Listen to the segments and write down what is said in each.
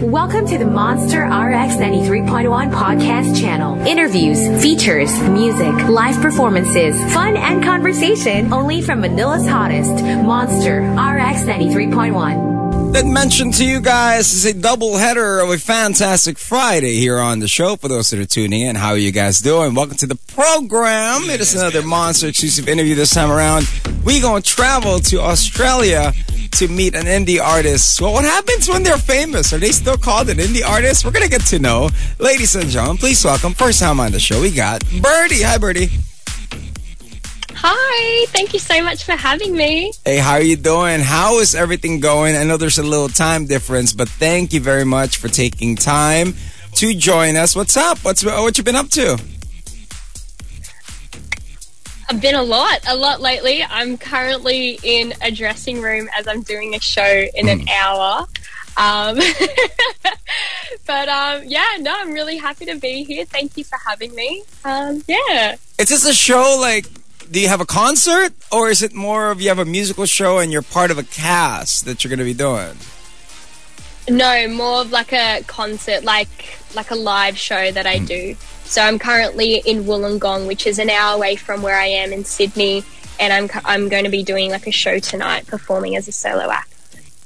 Welcome to the Monster RX 93.1 podcast channel. Interviews, features, music, live performances, fun and conversation only from Manila's hottest, Monster RX 93.1. That mentioned to you guys is a double header of a fantastic Friday here on the show. For those that are tuning in, how are you guys doing? Welcome to the program. It is another Monster exclusive interview this time around. We gonna travel to Australia to meet an indie artist. Well, what happens when they're famous? Are they still called an indie artist? We're gonna get to know. Ladies and gentlemen, please welcome first time on the show. We got Birdie. Hi, Birdie. Hi, thank you so much for having me. Hey, how are you doing? How is everything going? I know there's a little time difference, but thank you very much for taking time to join us. What's up? What's what you been up to? I've been a lot, a lot lately. I'm currently in a dressing room as I'm doing a show in mm. an hour. Um, but um, yeah, no, I'm really happy to be here. Thank you for having me. Um, yeah. Is this a show like? Do you have a concert, or is it more of you have a musical show and you're part of a cast that you're going to be doing? No, more of like a concert, like like a live show that I mm. do. So I'm currently in Wollongong, which is an hour away from where I am in Sydney, and I'm I'm going to be doing like a show tonight, performing as a solo act.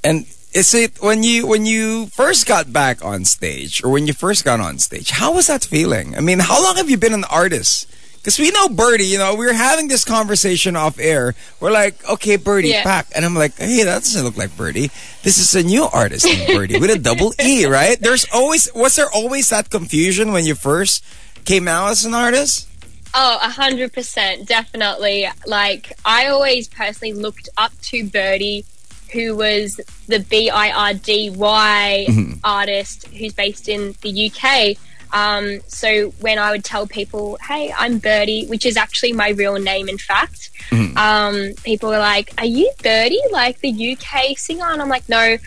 And is it when you when you first got back on stage, or when you first got on stage? How was that feeling? I mean, how long have you been an artist? Because we know Birdie, you know, we were having this conversation off air. We're like, okay, Birdie, yeah. back. And I'm like, hey, that doesn't look like Birdie. This is a new artist named Birdie with a double E, right? There's always, was there always that confusion when you first came out as an artist? Oh, a hundred percent, definitely. Like I always personally looked up to Birdy, who was the B I R D Y mm-hmm. artist who's based in the UK. Um, so when I would tell people, "Hey, I'm Birdie," which is actually my real name, in fact, mm-hmm. um, people were like, "Are you Birdie, like the UK singer?" And I'm like, "No,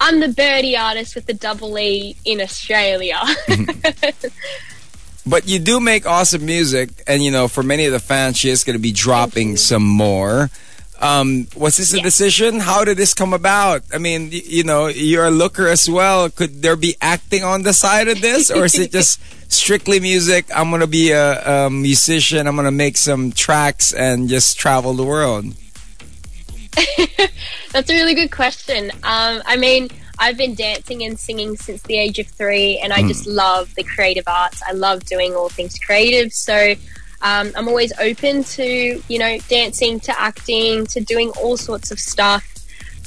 I'm the Birdie artist with the double E in Australia." But you do make awesome music, and you know, for many of the fans, she is going to be dropping some more. Um, was this a decision? How did this come about? I mean, you, you know, you're a looker as well. Could there be acting on the side of this, or is it just strictly music? I'm going to be a, a musician. I'm going to make some tracks and just travel the world. That's a really good question. Um, I mean, I've been dancing and singing since the age of three, and I mm. just love the creative arts. I love doing all things creative. So um, I'm always open to, you know, dancing, to acting, to doing all sorts of stuff.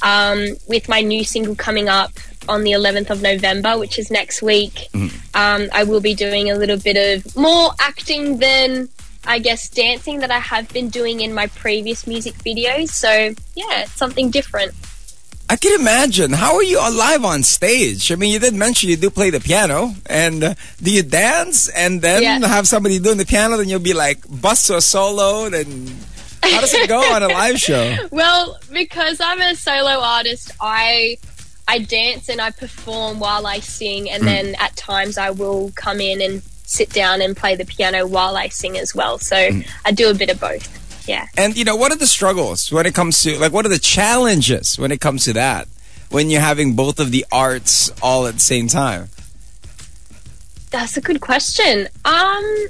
Um, with my new single coming up on the 11th of November, which is next week, mm. um, I will be doing a little bit of more acting than I guess dancing that I have been doing in my previous music videos. So yeah, something different. I can imagine. How are you alive on stage? I mean, you did mention you do play the piano, and uh, do you dance and then yeah. have somebody doing the piano? Then you'll be like bust a solo. Then how does it go on a live show? Well, because I'm a solo artist, I I dance and I perform while I sing, and mm. then at times I will come in and sit down and play the piano while I sing as well. So mm. I do a bit of both. Yeah. And you know, what are the struggles when it comes to like what are the challenges when it comes to that? When you're having both of the arts all at the same time? That's a good question. Um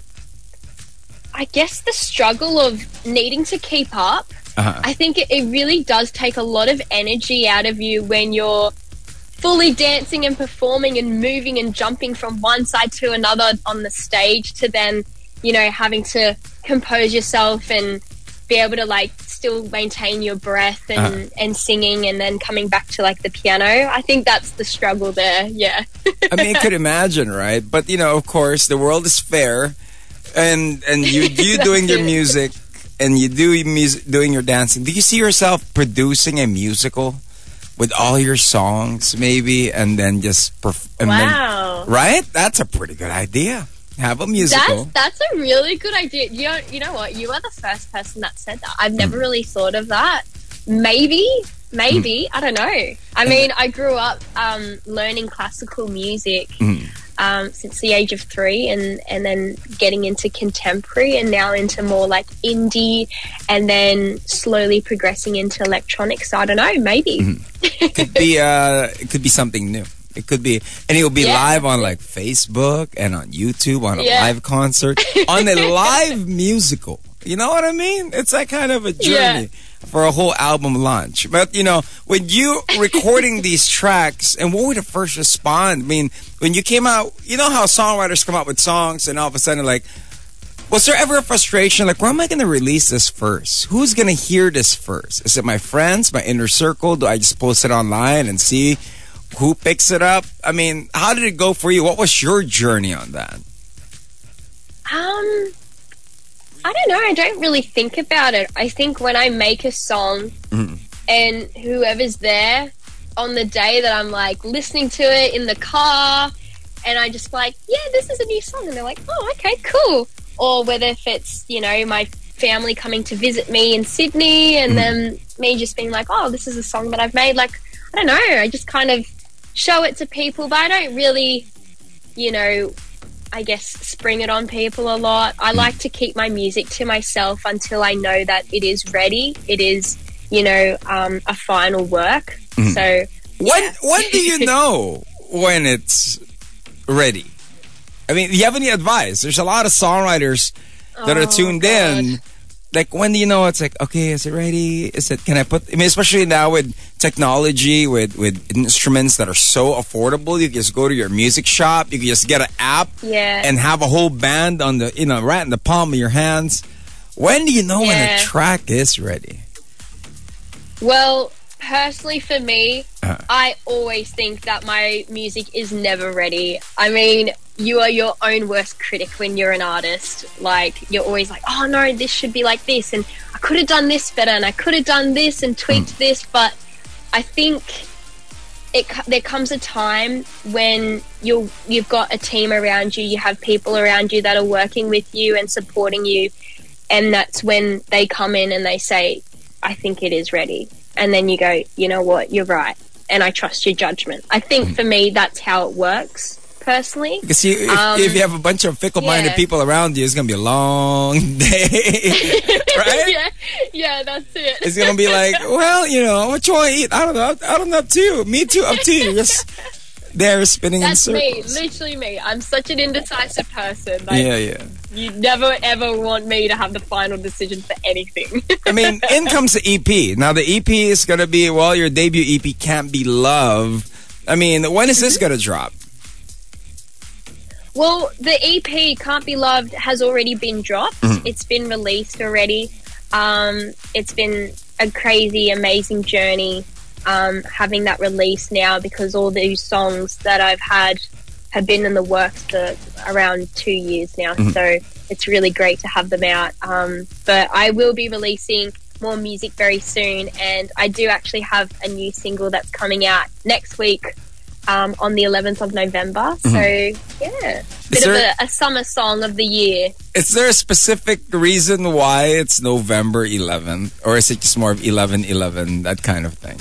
I guess the struggle of needing to keep up. Uh-huh. I think it, it really does take a lot of energy out of you when you're fully dancing and performing and moving and jumping from one side to another on the stage to then, you know, having to compose yourself and be able to like still maintain your breath and uh-huh. and singing and then coming back to like the piano. I think that's the struggle there. Yeah. I mean, I could imagine, right? But you know, of course, the world is fair, and and you you doing your music and you do music doing your dancing. Do you see yourself producing a musical? With all your songs, maybe, and then just perf- wow, then, right? That's a pretty good idea. Have a musical. That's, that's a really good idea. You know, you know what? You are the first person that said that. I've never mm. really thought of that. Maybe, maybe. Mm. I don't know. I mean, I grew up um, learning classical music mm. um, since the age of three, and and then getting into contemporary, and now into more like indie, and then slowly progressing into electronics. So I don't know. Maybe mm-hmm. could be uh, it could be something new. It could be, and it'll be Yeah. live on like Facebook and on YouTube on a Yeah. live concert, on a live musical. You know what I mean? It's like kind of a journey for a whole album launch. But you know, when you recording these tracks, and what would the first respond? I mean, when you came out, you know how songwriters come out with songs, and all of a sudden, like, was there ever a frustration? Like, where am I going to release this first? Who's going to hear this first? Is it my friends, my inner circle? Do I just post it online and see who picks it up? I mean, how did it go for you? What was your journey on that? Um, I don't know. I don't really think about it. I think when I make a song Mhm. and whoever's there on the day that I'm like listening to it in the car and I just like, yeah, this is a new song. And they're like, oh, okay, cool. Or whether if it's, you know, my family coming to visit me in Sydney and then me just being like, oh, this is a song that I've made. Like, I don't know. I just kind of show it to people, but I don't really, you know, I guess spring it on people a lot. I like to keep my music to myself until I know that it is ready. It is, you know, um, a final work. So When yeah. when do you know when it's ready? I mean, do you have any advice? There's a lot of songwriters that are Oh, tuned God. in. Like when do you know it's like okay, is it ready? Is it can I put? I mean, especially now with technology, with with instruments that are so affordable, you can just go to your music shop. You can just get an app Yeah. and have a whole band on the you know right in the palm of your hands. When do you know when a track is ready? Well, personally for me. I always think that my music is never ready. I mean, you are your own worst critic when you're an artist. Like, you're always like, oh no, this should be like this, and I could have done this better, and I could have done this and tweaked hmm. this, but I think it there comes a time when you you've got a team around you, you have people around you that are working with you and supporting you, and that's when they come in and they say, "I think it is ready," and then you go, "You know what? You're right, and I trust your judgment." I think for me, that's how it works personally. Because you, if, Um, if you have a bunch of fickle-minded yeah. people around you, it's gonna be a long day, right? yeah, yeah, that's it. It's gonna be like, well, you know, what you want to eat? I don't know. I don't know. Up to you. Me too. Up to you. Just there spinning That's in me, literally me. I'm such an indecisive person. Like, Yeah, yeah. You never ever want me to have the final decision for anything. I mean, in comes the EP. Now the EP is gonna be well, your debut EP can't be love. I mean, when is Mm-hmm. this gonna drop? well, the EP Can't Be Loved has already been dropped. It's been released already. Um, it's been a crazy, amazing journey um, having that release now because all these songs that I've had have been in the works for around two years now. So it's really great to have them out. Um, but I will be releasing more music very soon, and I do actually have a new single that's coming out next week um, on the 11th of November. So yeah, bit of a, a summer song of the year. Is there a specific reason why it's November 11th, or is it just more of 11-11, that kind of thing?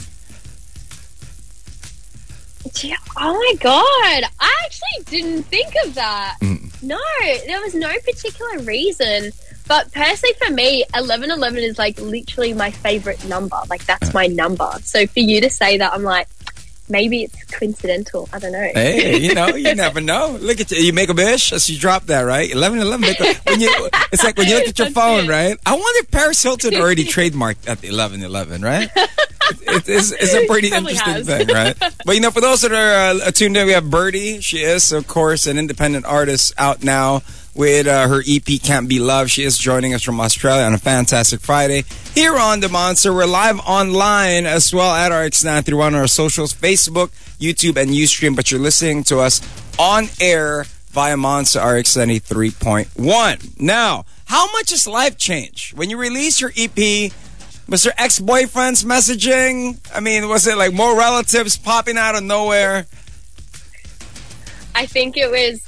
Yeah, Oh my god! I actually didn't think of that. Mm. No, there was no particular reason. But personally, for me, eleven eleven is like literally my favorite number. Like that's my number. So for you to say that, I'm like, maybe it's coincidental. I don't know. Hey, you know, you never know. Look at you. You make a bish as you drop that, right? 11 11. When you, it's like when you look at your That's phone, it. right? I wonder if Paris Hilton already trademarked at the 11 11, right? It, it's, it's a pretty interesting has. thing, right? But you know, for those that are uh, tuned in, we have Birdie. She is, of course, an independent artist out now with uh, her EP Can't Be Loved. She is joining us from Australia on a fantastic Friday here on The Monster. We're live online as well at RX931 on our socials, Facebook, YouTube, and Ustream. But you're listening to us on air via Monster RX 93.1. Now, how much has life changed? When you release your EP, was there ex-boyfriends messaging? I mean, was it like more relatives popping out of nowhere? I think it was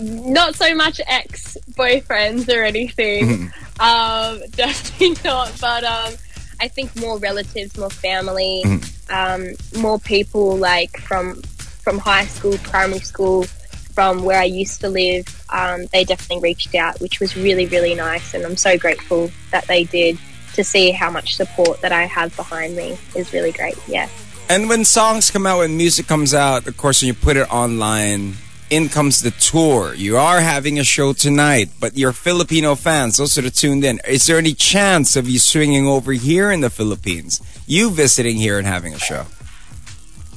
not so much ex boyfriends or anything. Um, definitely not. But um, I think more relatives, more family, um, more people like from from high school, primary school, from where I used to live. Um, they definitely reached out, which was really really nice, and I'm so grateful that they did. To see how much support that I have behind me is really great. Yeah. And when songs come out, when music comes out, of course, when you put it online, in comes the tour. You are having a show tonight, but your Filipino fans, those that are tuned in, is there any chance of you swinging over here in the Philippines? You visiting here and having a show?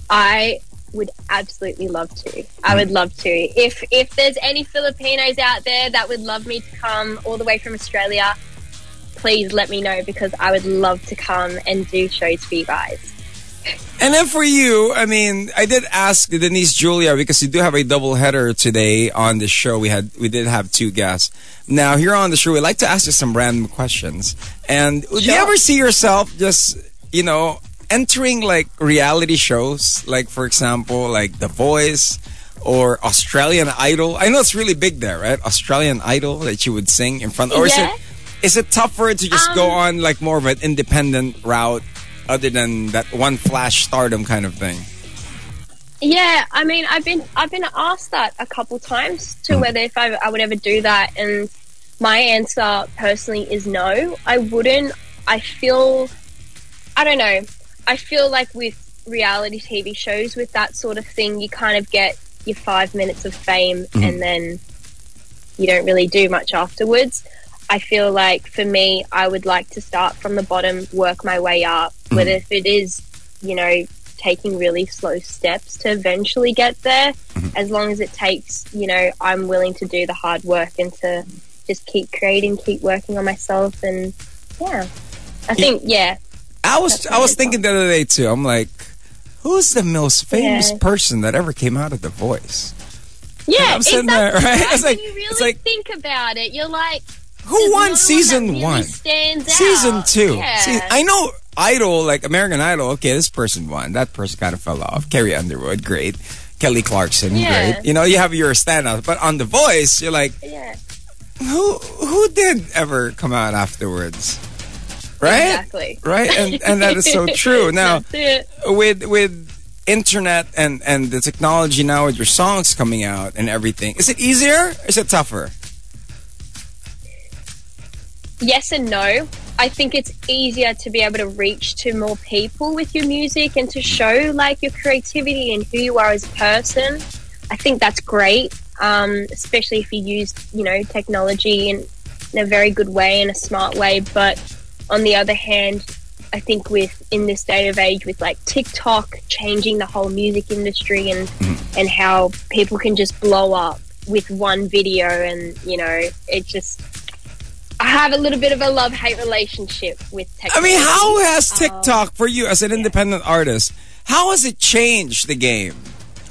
I would absolutely love to. I would love to. If if there's any Filipinos out there that would love me to come all the way from Australia, please let me know because I would love to come and do shows for you guys. And then for you, I mean, I did ask Denise Julia because you do have a double header today on the show. We had we did have two guests. Now here on the show, we like to ask you some random questions. And do you ever see yourself just you know entering like reality shows, like for example, like The Voice or Australian Idol? I know it's really big there, right? Australian Idol that you would sing in front, or Yeah. is it is it tougher to just go Um, on like more of an independent route? Other than that one flash stardom kind of thing. Yeah, I mean, I've been I've been asked that a couple times to whether if I, I would ever do that, and my answer personally is no. I wouldn't. I feel, I don't know. I feel like with reality TV shows, with that sort of thing, you kind of get your five minutes of fame, and then you don't really do much afterwards. I feel like for me, I would like to start from the bottom, work my way up, hmm. whether if it is, you know, taking really slow steps to eventually get there. Hmm. As long as it takes, you know, I'm willing to do the hard work and to just keep creating, keep working on myself, and yeah, I think yeah, I was I was thinking the other day too. I'm like, who's the most famous Yeah. person that ever came out of The Voice? yeah, I'm sitting exactly. there, right? It's like- you really it's like- think about it, you're like, Who won season really one? Stands out. Season two. Yeah. See, I know Idol, like American Idol. Okay, this person won. That person kind of fell off. Carrie Underwood, great. Kelly Clarkson, Yeah. great. You know, you have your standout. But on The Voice, you're like, yeah, who who did ever come out afterwards? Right? exactly. Right? And and that is so true. Now with with internet and and the technology now with your songs coming out and everything, is it easier? Or is it tougher? Yes and no. I think it's easier to be able to reach to more people with your music and to show like your creativity and who you are as a person. I think that's great, um, especially if you use you know technology in, in a very good way and a smart way. But on the other hand, I think with in this day of age with like TikTok changing the whole music industry and and how people can just blow up with one video and you know it just I have a little bit of a love hate relationship with TikTok. I mean, how has Um, TikTok for you as an independent artist? How has it changed the game?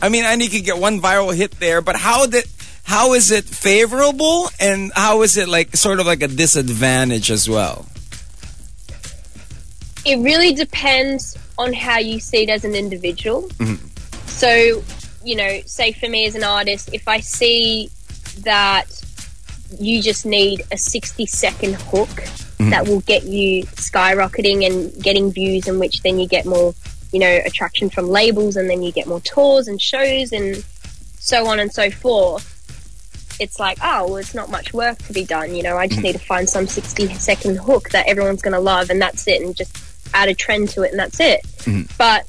I mean, I know you could get one viral hit there, but how did how is it favorable and how is it like sort of like a disadvantage as well? it really depends on how you see it as an individual. So, you know, say for me as an artist, if I see that you just need a 60 second hook mm-hmm. that will get you skyrocketing and getting views, in which then you get more, you know, attraction from labels and then you get more tours and shows and so on and so forth. It's like, oh, well, it's not much work to be done. You know, I just mm-hmm. need to find some 60 second hook that everyone's going to love and that's it, and just add a trend to it and that's it. Mm-hmm. But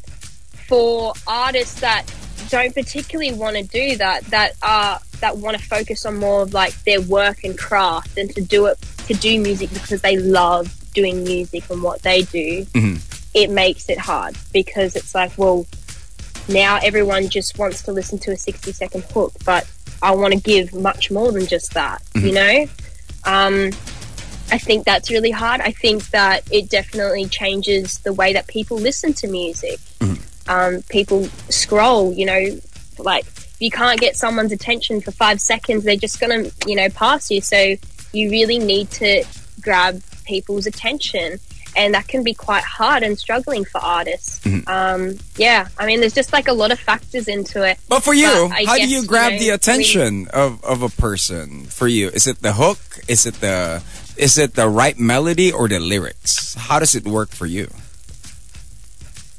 for artists that don't particularly want to do that, that are that want to focus on more of like their work and craft and to do it to do music because they love doing music and what they do, it makes it hard because it's like, well, now everyone just wants to listen to a 60 second hook, but I want to give much more than just that, you know? Um, I think that's really hard. I think that it definitely changes the way that people listen to music. Um, people scroll, you know, like you can't get someone's attention for five seconds, they're just going to, you know, pass you. So you really need to grab people's attention. And that can be quite hard and struggling for artists. Um, yeah, I mean, there's just like a lot of factors into it. But for you, But how do guess, you you grab know, the attention of, of a person for you? Is it the hook? Is it the is it the right melody or the lyrics? How does it work for you?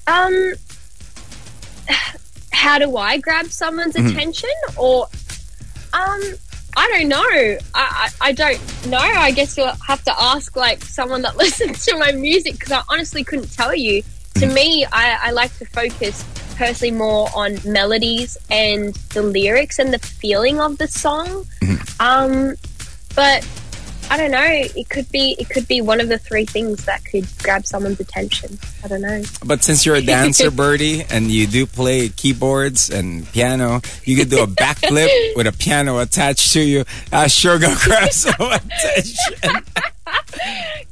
Um, how do I grab someone's Mm-hmm. attention? Or, um, I don't know. I, I, I don't know. I guess you'll have to ask like someone that listens to my music because I honestly couldn't tell you to me, I, I like to focus personally more on melodies and the lyrics and the feeling of the song. Um, but I don't know. It could be it could be one of the three things that could grab someone's attention. I don't know. But since you're a dancer, Birdie, and you do play keyboards and piano, you could do a backflip with a piano attached to you. I sure gonna grab some attention.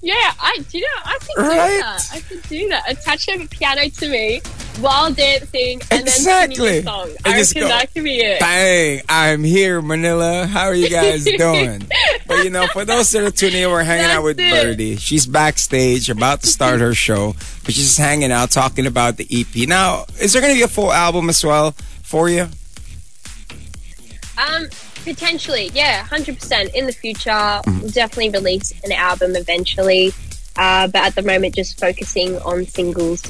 Yeah, I do you know I could Right. do that. I could do that. Attach a piano to me while dancing and Exactly. then singing a song. I reckon go, that could be it. Bang! I'm here, Manila. How are you guys doing? but you know, for those that are tuning in, we're hanging out with it. Birdie. She's backstage, about to start her show, but she's just hanging out, talking about the EP. Now, is there going to be a full album as well for you? Um, potentially, yeah, hundred percent. In the future, Mm-hmm. we'll definitely release an album eventually. Uh, but at the moment, just focusing on singles.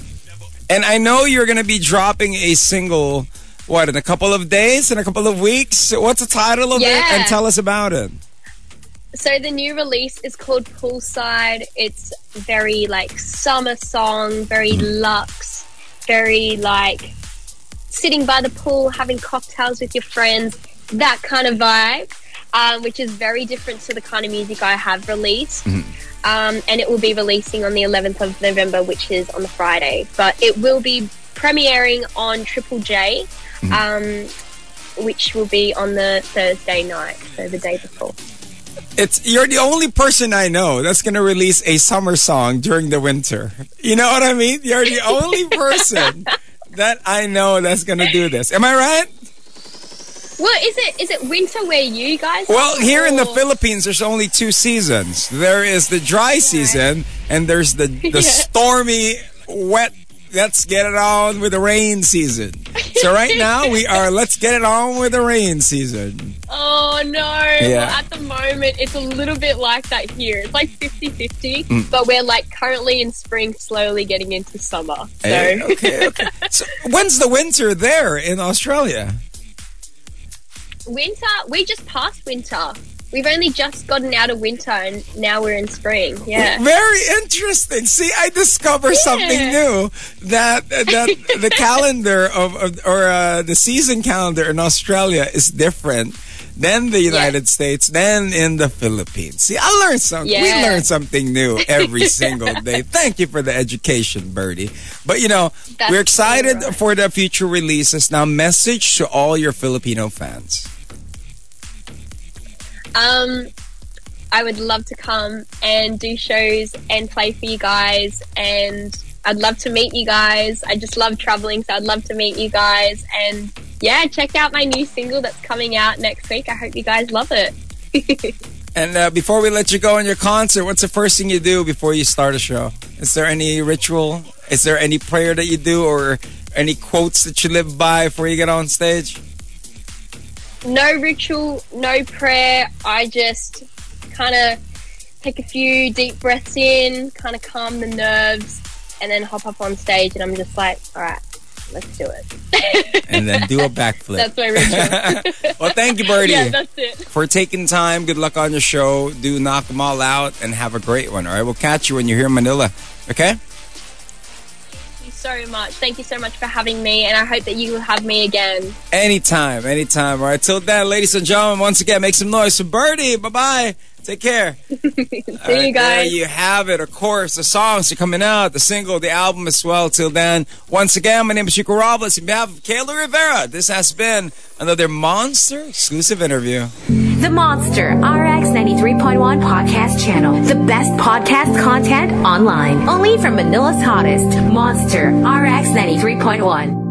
And I know you're going to be dropping a single. What in a couple of days, in a couple of weeks? What's the title of it? And tell us about it. So the new release is called Poolside. It's very like summer song, very luxe, very like sitting by the pool, having cocktails with your friends, that kind of vibe, um, which is very different to the kind of music I have released. Um, and it will be releasing on the 11th of November, which is on the Friday. But it will be premiering on Triple J, um, which will be on the Thursday night, so the day before. It's you're the only person I know that's gonna release a summer song during the winter. You know what I mean? You're the only person that I know that's gonna do this. Am I right? Well, is it is it winter where you guys? Well, are, here in the Philippines, there's only two seasons. There is the dry season, and there's the the Yeah. stormy, wet. Let's get it on with the rain season. So right now we are. Let's get it on with the rain season. Oh no! Yeah. Well, at the moment, it's a little bit like that here. It's like 50-50, Mm. but we're like currently in spring, slowly getting into summer. So Hey, okay, okay. So when's the winter there in Australia? Winter, we just passed winter. We've only just gotten out of winter, and now we're in spring. Yeah. Very interesting. See, I discover something new that that the calendar of, of or uh, the season calendar in Australia is different than the United States, than in the Philippines. See, I learned something. We Yeah. learn something new every single day. Thank you for the education, Birdie. But you know, That's we're excited right. for the future releases. Now, message to all your Filipino fans. Um, I would love to come and do shows and play for you guys, and I'd love to meet you guys. I just love traveling, so I'd love to meet you guys. And yeah, check out my new single that's coming out next week. I hope you guys love it. And uh, before we let you go on your concert, what's the first thing you do before you start a show? Is there any ritual? Is there any prayer that you do or any quotes that you live by before you get on stage? No ritual, no prayer. I just kind of take a few deep breaths in, kind of calm the nerves, and then hop up on stage. And I'm just like, all right, let's do it. And then do a backflip. That's my ritual. well, thank you, Birdie, yeah, that's it. for taking time. Good luck on your show. Do knock them all out and have a great one. All right, we'll catch you when you're here in Manila. Okay? So much. Thank you so much for having me, and I hope that you will have me again. Anytime, anytime. All right, till then, ladies and gentlemen, once again, make some noise for Birdie. Bye bye. Take care. See All you guys. There you have it. Of course, the songs are coming out, the single, the album as well. Till then, once again, my name is Chico Robles. On behalf of Kayla Rivera, this has been another Monster exclusive interview. The Monster RX 93.1 podcast channel. The best podcast content online. Only from Manila's hottest, Monster RX 93.1.